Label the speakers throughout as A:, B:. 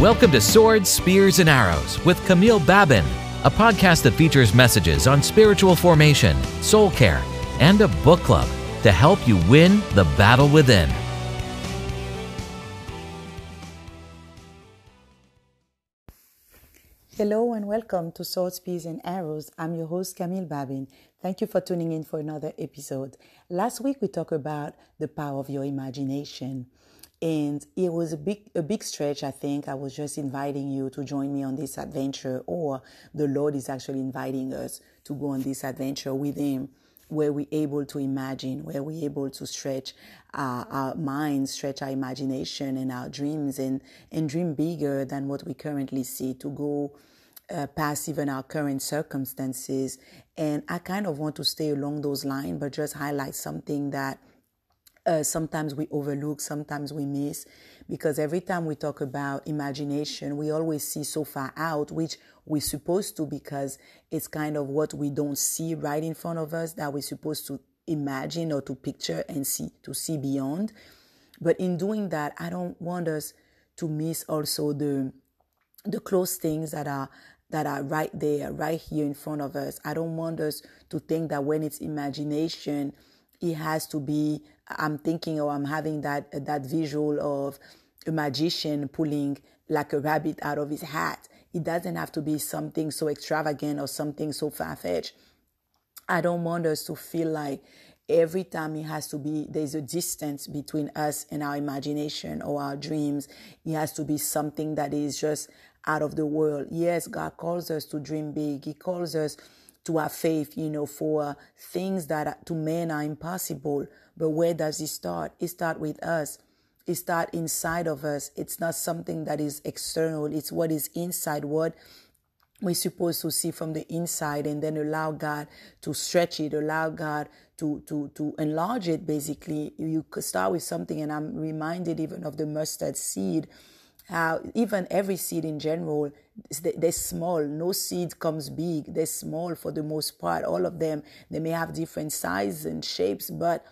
A: Welcome to Swords, Spears, and Arrows with Camille Babin, a podcast that features messages on spiritual formation, soul care, and a book club to help you win the battle within.
B: Hello and welcome to Swords, Spears, and Arrows. I'm your host, Camille Babin. Thank you for tuning in for another episode. Last week we talked about the power of your imagination. And it was a big a big stretch, I think. I was just inviting you to join me on this adventure, or the Lord is actually inviting us to go on this adventure with Him where we're able to imagine, where we're able to stretch our, our minds, stretch our imagination and our dreams, and, and dream bigger than what we currently see, to go uh, past even our current circumstances. And I kind of want to stay along those lines, but just highlight something that uh, sometimes we overlook, sometimes we miss, because every time we talk about imagination, we always see so far out, which we're supposed to, because it's kind of what we don't see right in front of us that we're supposed to imagine or to picture and see to see beyond. But in doing that, I don't want us to miss also the the close things that are that are right there, right here in front of us. I don't want us to think that when it's imagination, it has to be i'm thinking or i'm having that that visual of a magician pulling like a rabbit out of his hat. It doesn't have to be something so extravagant or something so far-fetched. I don't want us to feel like every time it has to be there's a distance between us and our imagination or our dreams. It has to be something that is just out of the world. Yes god calls us to dream big. He calls us to have faith, you know, for things that to men are impossible. But where does it start? It starts with us. It starts inside of us. It's not something that is external. It's what is inside, what we're supposed to see from the inside and then allow God to stretch it, allow God to, to, to enlarge it basically. You could start with something and I'm reminded even of the mustard seed how even every seed in general they're small. No seed comes big. They're small for the most part. All of them they may have different sizes and shapes but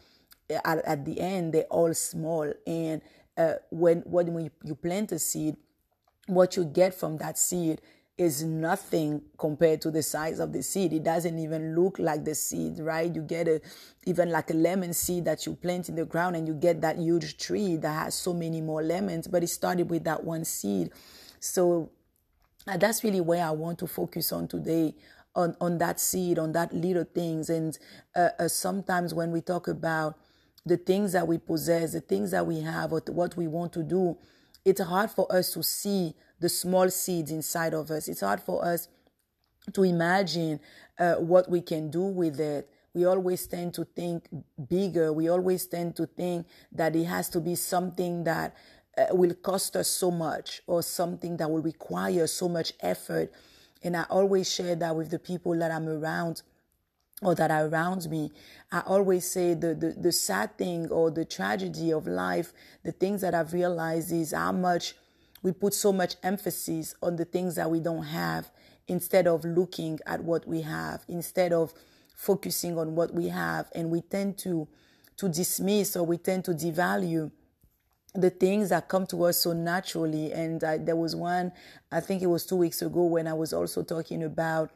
B: at, at the end they're all small. And uh, when when you plant a seed what you get from that seed is nothing compared to the size of the seed. It doesn't even look like the seed, right? You get a even like a lemon seed that you plant in the ground and you get that huge tree that has so many more lemons, but it started with that one seed. So uh, that's really where I want to focus on today. On, on that seed, on that little things. And uh, uh, sometimes when we talk about the things that we possess, the things that we have, or what we want to do, it's hard for us to see the small seeds inside of us. It's hard for us to imagine uh, what we can do with it. We always tend to think bigger. We always tend to think that it has to be something that uh, will cost us so much or something that will require so much effort. And I always share that with the people that I'm around or that are around me. I always say the, the, the sad thing or the tragedy of life, the things that I've realized is how much we put so much emphasis on the things that we don't have instead of looking at what we have, instead of focusing on what we have. And we tend to, to dismiss or we tend to devalue the things that come to us so naturally. And I, there was one, I think it was two weeks ago, when I was also talking about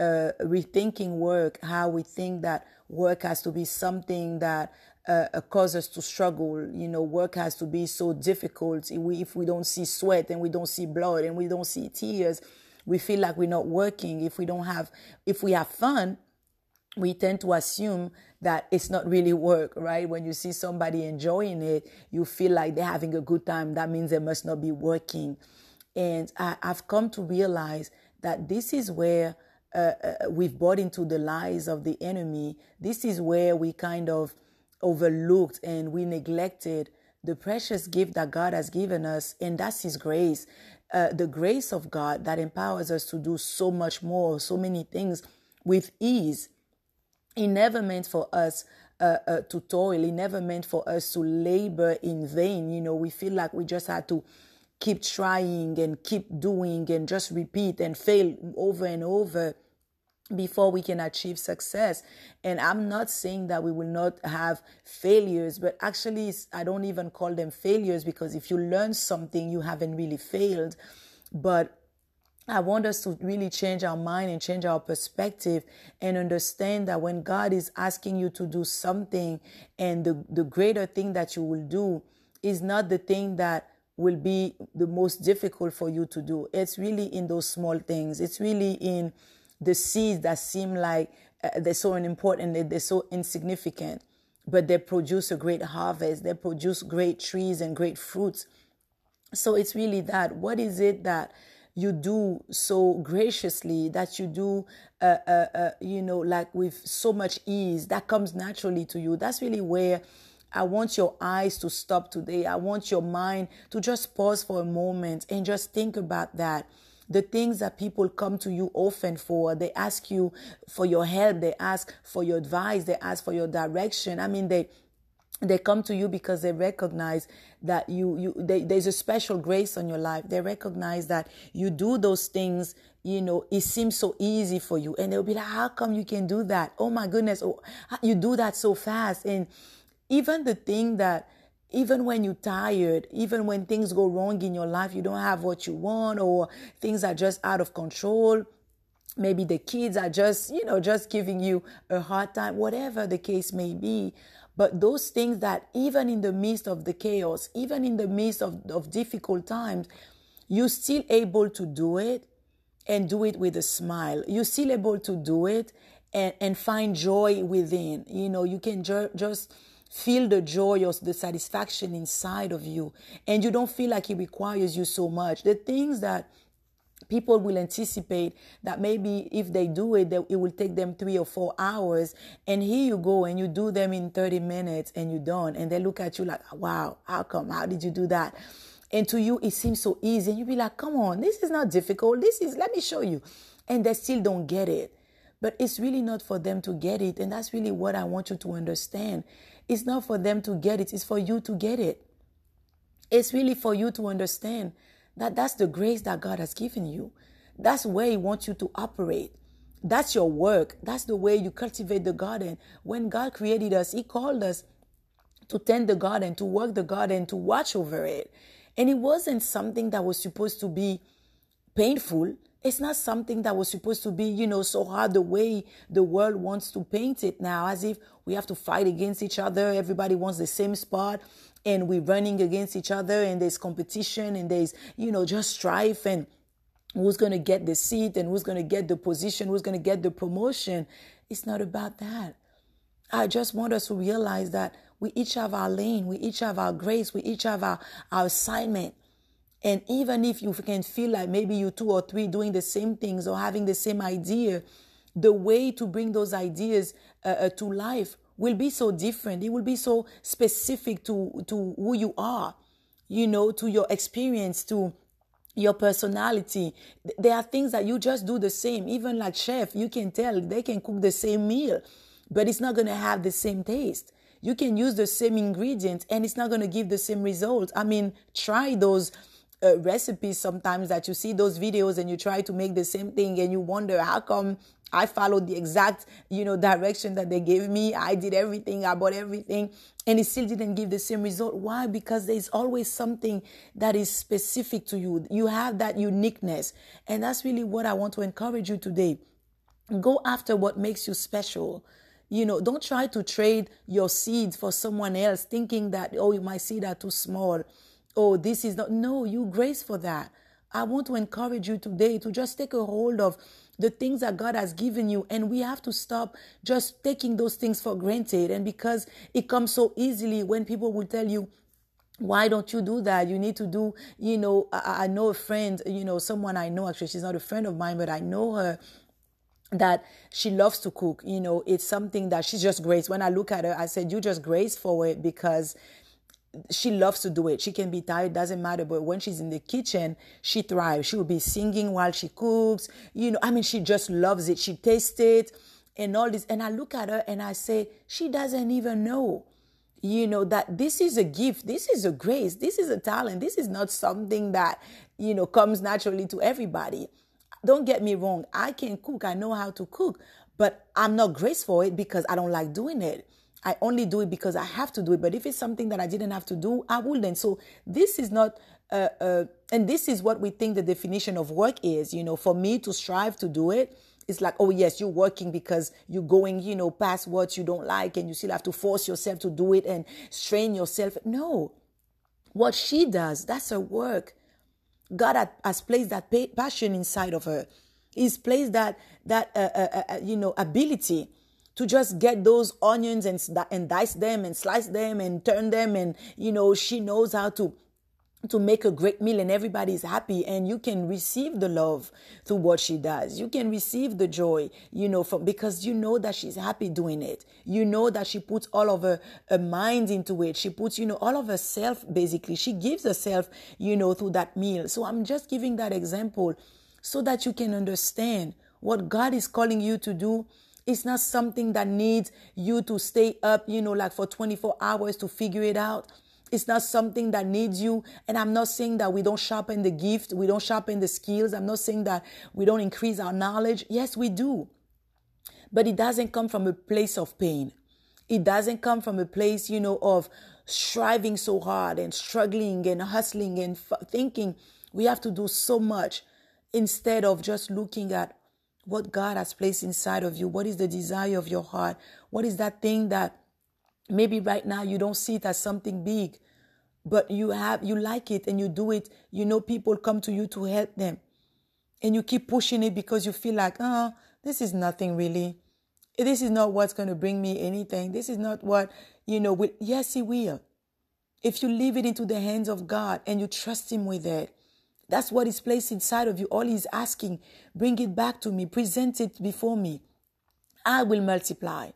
B: uh, rethinking work, how we think that work has to be something that uh, cause us to struggle. You know, work has to be so difficult. If we, if we don't see sweat and we don't see blood and we don't see tears, we feel like we're not working. If we don't have, if we have fun, we tend to assume that it's not really work, right? When you see somebody enjoying it, you feel like they're having a good time. That means they must not be working. And I, have come to realize that this is where uh, uh, we've bought into the lies of the enemy. This is where we kind of overlooked and we neglected the precious gift that God has given us, and that's His grace. Uh, the grace of God that empowers us to do so much more, so many things with ease. He never meant for us uh, uh, to toil. He never meant for us to labor in vain. You know, we feel like we just had to keep trying and keep doing and just repeat and fail over and over. Before we can achieve success. And I'm not saying that we will not have failures, but actually, I don't even call them failures because if you learn something, you haven't really failed. But I want us to really change our mind and change our perspective and understand that when God is asking you to do something and the, the greater thing that you will do is not the thing that will be the most difficult for you to do. It's really in those small things. It's really in the seeds that seem like uh, they're so unimportant, they're so insignificant, but they produce a great harvest. They produce great trees and great fruits. So it's really that. What is it that you do so graciously, that you do, uh, uh, uh, you know, like with so much ease, that comes naturally to you. That's really where I want your eyes to stop today. I want your mind to just pause for a moment and just think about that. The things that people come to you often for, they ask you for your help, they ask for your advice, they ask for your direction. I mean, they they come to you because they recognize that you you they, there's a special grace on your life. They recognize that you do those things you know it seems so easy for you. And they'll be like how come you can do that? Oh my goodness. Oh you do that so fast. And even the thing that even when you're tired, even when things go wrong in your life, you don't have what you want, or things are just out of control. Maybe the kids are just, you know, just giving you a hard time, whatever the case may be. But those things that even in the midst of the chaos, even in the midst of, of difficult times, you're still able to do it and do it with a smile. You're still able to do it and, and find joy within. You know, you can ju- just feel the joy or the satisfaction inside of you. And you don't feel like it requires you so much. The things that people will anticipate that maybe if they do it that it will take them three or four hours and here you go and you do them in 30 minutes and you're done and they look at you like wow how come how did you do that and to you it seems so easy and you be like come on this is not difficult this is let me show you and they still don't get it but it's really not for them to get it and that's really what i want you to understand it's not for them to get it it's for you to get it it's really for you to understand that that's the grace that God has given you. That's where He wants you to operate. That's your work. That's the way you cultivate the garden. When God created us, He called us to tend the garden, to work the garden, to watch over it. And it wasn't something that was supposed to be painful. It's not something that was supposed to be, you know, so hard the way the world wants to paint it now, as if we have to fight against each other. Everybody wants the same spot and we're running against each other and there's competition and there's, you know, just strife and who's going to get the seat and who's going to get the position, who's going to get the promotion. It's not about that. I just want us to realize that we each have our lane, we each have our grace, we each have our, our assignment. And even if you can feel like maybe you two or three doing the same things or having the same idea, the way to bring those ideas uh, uh, to life will be so different. It will be so specific to, to who you are, you know, to your experience, to your personality. There are things that you just do the same. Even like chef, you can tell they can cook the same meal, but it's not going to have the same taste. You can use the same ingredients and it's not going to give the same results. I mean, try those uh, recipes sometimes that you see those videos and you try to make the same thing and you wonder how come I followed the exact, you know, direction that they gave me. I did everything. I bought everything and it still didn't give the same result. Why? Because there's always something that is specific to you. You have that uniqueness. And that's really what I want to encourage you today. Go after what makes you special. You know, don't try to trade your seeds for someone else thinking that, oh, my seed are too small. Oh, this is not. No, you grace for that. I want to encourage you today to just take a hold of the things that God has given you. And we have to stop just taking those things for granted. And because it comes so easily when people will tell you, why don't you do that? You need to do, you know, I, I know a friend, you know, someone I know, actually, she's not a friend of mine, but I know her that she loves to cook. You know, it's something that she's just grace. When I look at her, I said, you just grace for it because she loves to do it. She can be tired, doesn't matter. But when she's in the kitchen, she thrives. She will be singing while she cooks. You know, I mean, she just loves it. She tastes it and all this. And I look at her and I say, she doesn't even know, you know, that this is a gift. This is a grace. This is a talent. This is not something that, you know, comes naturally to everybody. don't get me wrong, I can cook, I know how to cook, but I'm not graceful for it because I don't like doing it. I only do it because I have to do it. But if it's something that I didn't have to do, I wouldn't. So this is not, uh, uh, and this is what we think the definition of work is. You know, for me to strive to do it, it's like, oh yes, you're working because you're going, you know, past what you don't like, and you still have to force yourself to do it and strain yourself. No, what she does, that's her work. God has placed that passion inside of her. He's placed that that uh, uh, uh, uh, you know ability to just get those onions and and dice them and slice them and turn them and you know she knows how to to make a great meal and everybody's happy and you can receive the love through what she does. You can receive the joy you know from because you know that she's happy doing it. You know that she puts all of her, her mind into it. She puts you know all of herself basically. She gives herself you know through that meal. So i'm just giving that example so that you can understand what god is calling you to do it's not something that needs you to stay up you know like for 24 hours to figure it out it's not something that needs you. And I'm not saying that we don't sharpen the gift, we don't sharpen the skills. I'm not saying that we don't increase our knowledge. Yes, we do. But it doesn't come from a place of pain. It doesn't come from a place, you know, of striving so hard and struggling and hustling and f- thinking we have to do so much instead of just looking at what God has placed inside of you. What is the desire of your heart? What is that thing that Maybe right now you don't see it as something big, but you have you like it and you do it. You know people come to you to help them. And you keep pushing it because you feel like, "Oh, this is nothing really. This is not what's going to bring me anything. This is not what, you know, will yes, he will. If you leave it into the hands of God and you trust him with it, that's what is placed inside of you. All he's asking, bring it back to me, present it before me. I will multiply.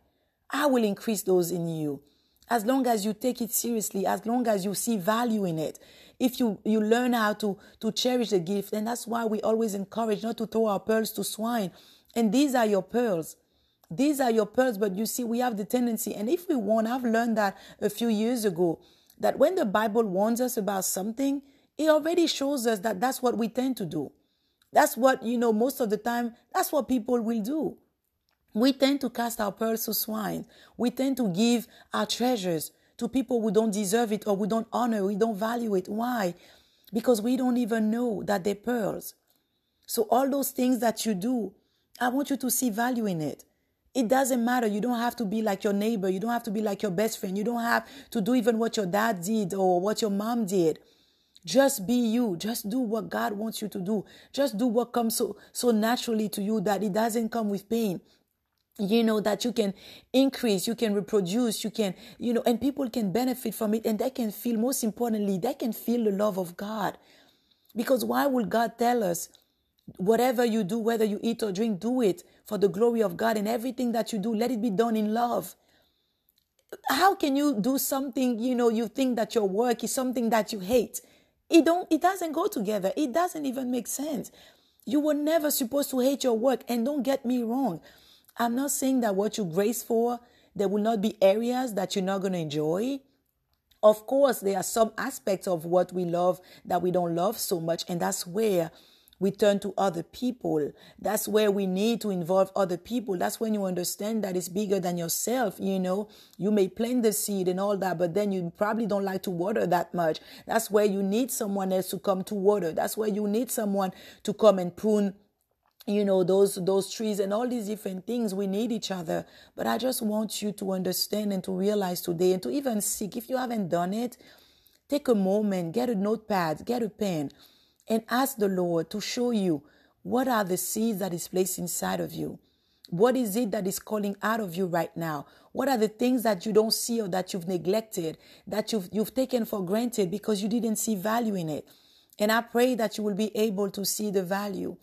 B: I will increase those in you. As long as you take it seriously, as long as you see value in it, if you, you learn how to, to cherish the gift, and that's why we always encourage not to throw our pearls to swine. And these are your pearls. These are your pearls, but you see, we have the tendency, and if we want, I've learned that a few years ago, that when the Bible warns us about something, it already shows us that that's what we tend to do. That's what, you know, most of the time, that's what people will do. We tend to cast our pearls to swine. We tend to give our treasures to people who don't deserve it or we don't honor, we don't value it. Why? Because we don't even know that they're pearls. So all those things that you do, I want you to see value in it. It doesn't matter. You don't have to be like your neighbor. You don't have to be like your best friend. You don't have to do even what your dad did or what your mom did. Just be you. Just do what God wants you to do. Just do what comes so, so naturally to you that it doesn't come with pain you know that you can increase you can reproduce you can you know and people can benefit from it and they can feel most importantly they can feel the love of god because why would god tell us whatever you do whether you eat or drink do it for the glory of god and everything that you do let it be done in love how can you do something you know you think that your work is something that you hate it don't it doesn't go together. It doesn't even make sense. You were never supposed to hate your work and don't get me wrong. I'm not saying that what you grace for, there will not be areas that you're not going to enjoy. Of course, there are some aspects of what we love that we don't love so much, and that's where we turn to other people. That's where we need to involve other people. That's when you understand that it's bigger than yourself. You know, you may plant the seed and all that, but then you probably don't like to water that much. That's where you need someone else to come to water. That's where you need someone to come and prune you know those those trees and all these different things we need each other but i just want you to understand and to realize today and to even seek if you haven't done it take a moment get a notepad get a pen and ask the lord to show you what are the seeds that is placed inside of you. What is it that is calling out of you right now? What are the things that you don't see or that you've neglected that you've you've taken for granted because you didn't see value in it? And i pray that you will be able to see the value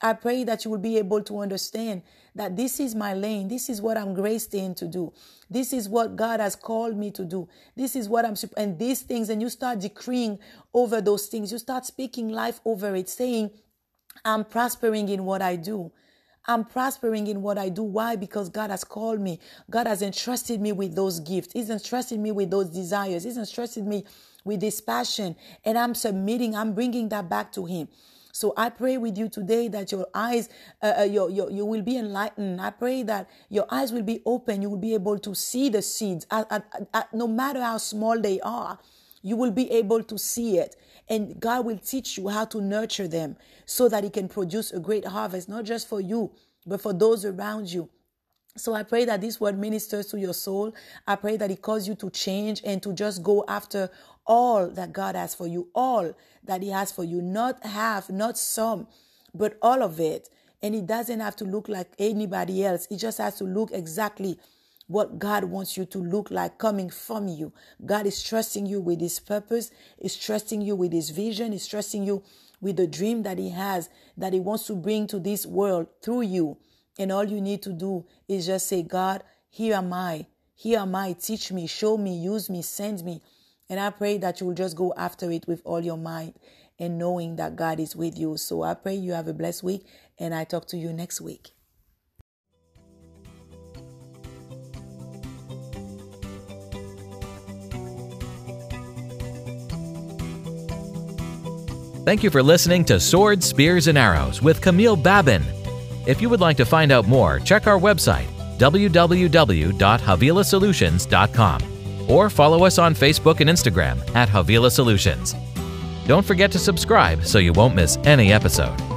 B: I pray that you will be able to understand that this is my lane. This is what I'm graced in to do. This is what God has called me to do. This is what I'm, and these things, and you start decreeing over those things. You start speaking life over it, saying, I'm prospering in what I do. I'm prospering in what I do. Why? Because God has called me. God has entrusted me with those gifts. He's entrusted me with those desires. He's entrusted me with this passion. And I'm submitting, I'm bringing that back to Him. So I pray with you today that your eyes, uh, uh, your, your, you will be enlightened. I pray that your eyes will be open. You will be able to see the seeds, at, at, at, no matter how small they are. You will be able to see it. And God will teach you how to nurture them so that He can produce a great harvest, not just for you, but for those around you. So I pray that this word ministers to your soul. I pray that it causes you to change and to just go after all that God has for you, all that He has for you, not half, not some, but all of it. And it doesn't have to look like anybody else. It just has to look exactly what God wants you to look like coming from you. God is trusting you with His purpose, is trusting you with His vision, is trusting you with the dream that He has, that He wants to bring to this world through you. And all you need to do is just say, God, here am I. Here am I. Teach me, show me, use me, send me. And I pray that you will just go after it with all your might and knowing that God is with you. So I pray you have a blessed week and I talk to you next week.
A: Thank you for listening to Swords, Spears, and Arrows with Camille Babin. If you would like to find out more, check our website, www.havilasolutions.com, or follow us on Facebook and Instagram at Havila Solutions. Don't forget to subscribe so you won't miss any episode.